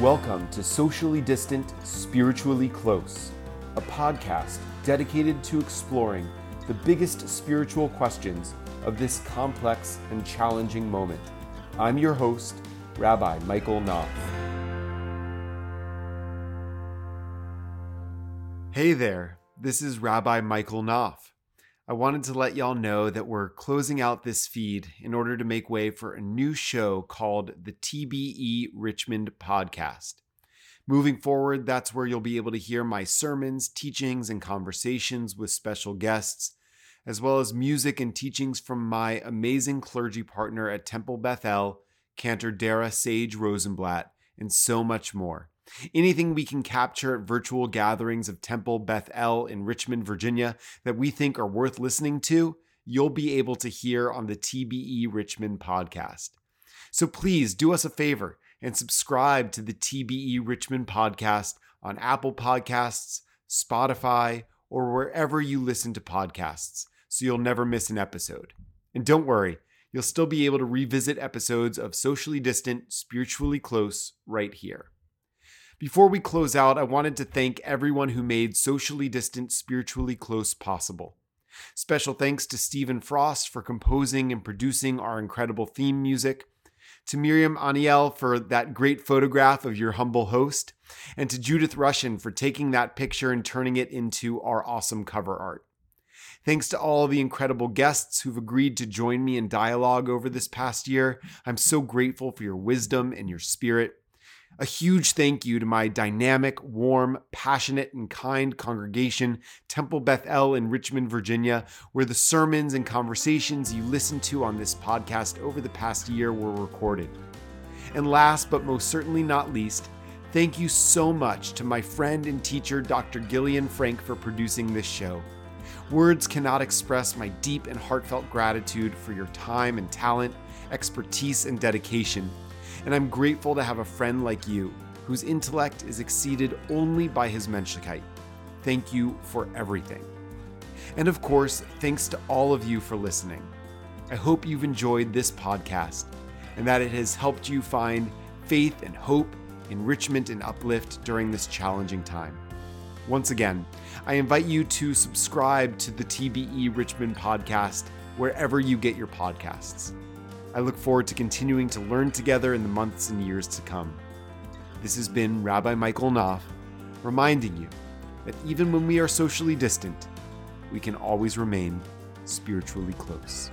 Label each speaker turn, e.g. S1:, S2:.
S1: Welcome to Socially Distant, Spiritually Close, a podcast dedicated to exploring the biggest spiritual questions of this complex and challenging moment. I'm your host, Rabbi Michael Knopf. Hey there, this is Rabbi Michael Knopf. I wanted to let y'all know that we're closing out this feed in order to make way for a new show called the TBE Richmond Podcast. Moving forward, that's where you'll be able to hear my sermons, teachings, and conversations with special guests, as well as music and teachings from my amazing clergy partner at Temple Beth El, Cantor Dara Sage Rosenblatt, and so much more. Anything we can capture at virtual gatherings of Temple Beth El in Richmond, Virginia that we think are worth listening to, you'll be able to hear on the TBE Richmond podcast. So please do us a favor and subscribe to the TBE Richmond podcast on Apple Podcasts, Spotify, or wherever you listen to podcasts so you'll never miss an episode. And don't worry, you'll still be able to revisit episodes of Socially Distant, Spiritually Close right here. Before we close out, I wanted to thank everyone who made Socially Distant, Spiritually Close possible. Special thanks to Stephen Frost for composing and producing our incredible theme music, to Miriam Aniel for that great photograph of your humble host, and to Judith Russian for taking that picture and turning it into our awesome cover art. Thanks to all the incredible guests who've agreed to join me in dialogue over this past year. I'm so grateful for your wisdom and your spirit. A huge thank you to my dynamic, warm, passionate, and kind congregation, Temple Beth El in Richmond, Virginia, where the sermons and conversations you listened to on this podcast over the past year were recorded. And last but most certainly not least, thank you so much to my friend and teacher, Dr. Gillian Frank, for producing this show. Words cannot express my deep and heartfelt gratitude for your time and talent, expertise, and dedication and I'm grateful to have a friend like you whose intellect is exceeded only by his menschlichkeit. Thank you for everything. And of course, thanks to all of you for listening. I hope you've enjoyed this podcast and that it has helped you find faith and hope, enrichment and uplift during this challenging time. Once again, I invite you to subscribe to the TBE Richmond podcast wherever you get your podcasts. I look forward to continuing to learn together in the months and years to come. This has been Rabbi Michael Knopf reminding you that even when we are socially distant, we can always remain spiritually close.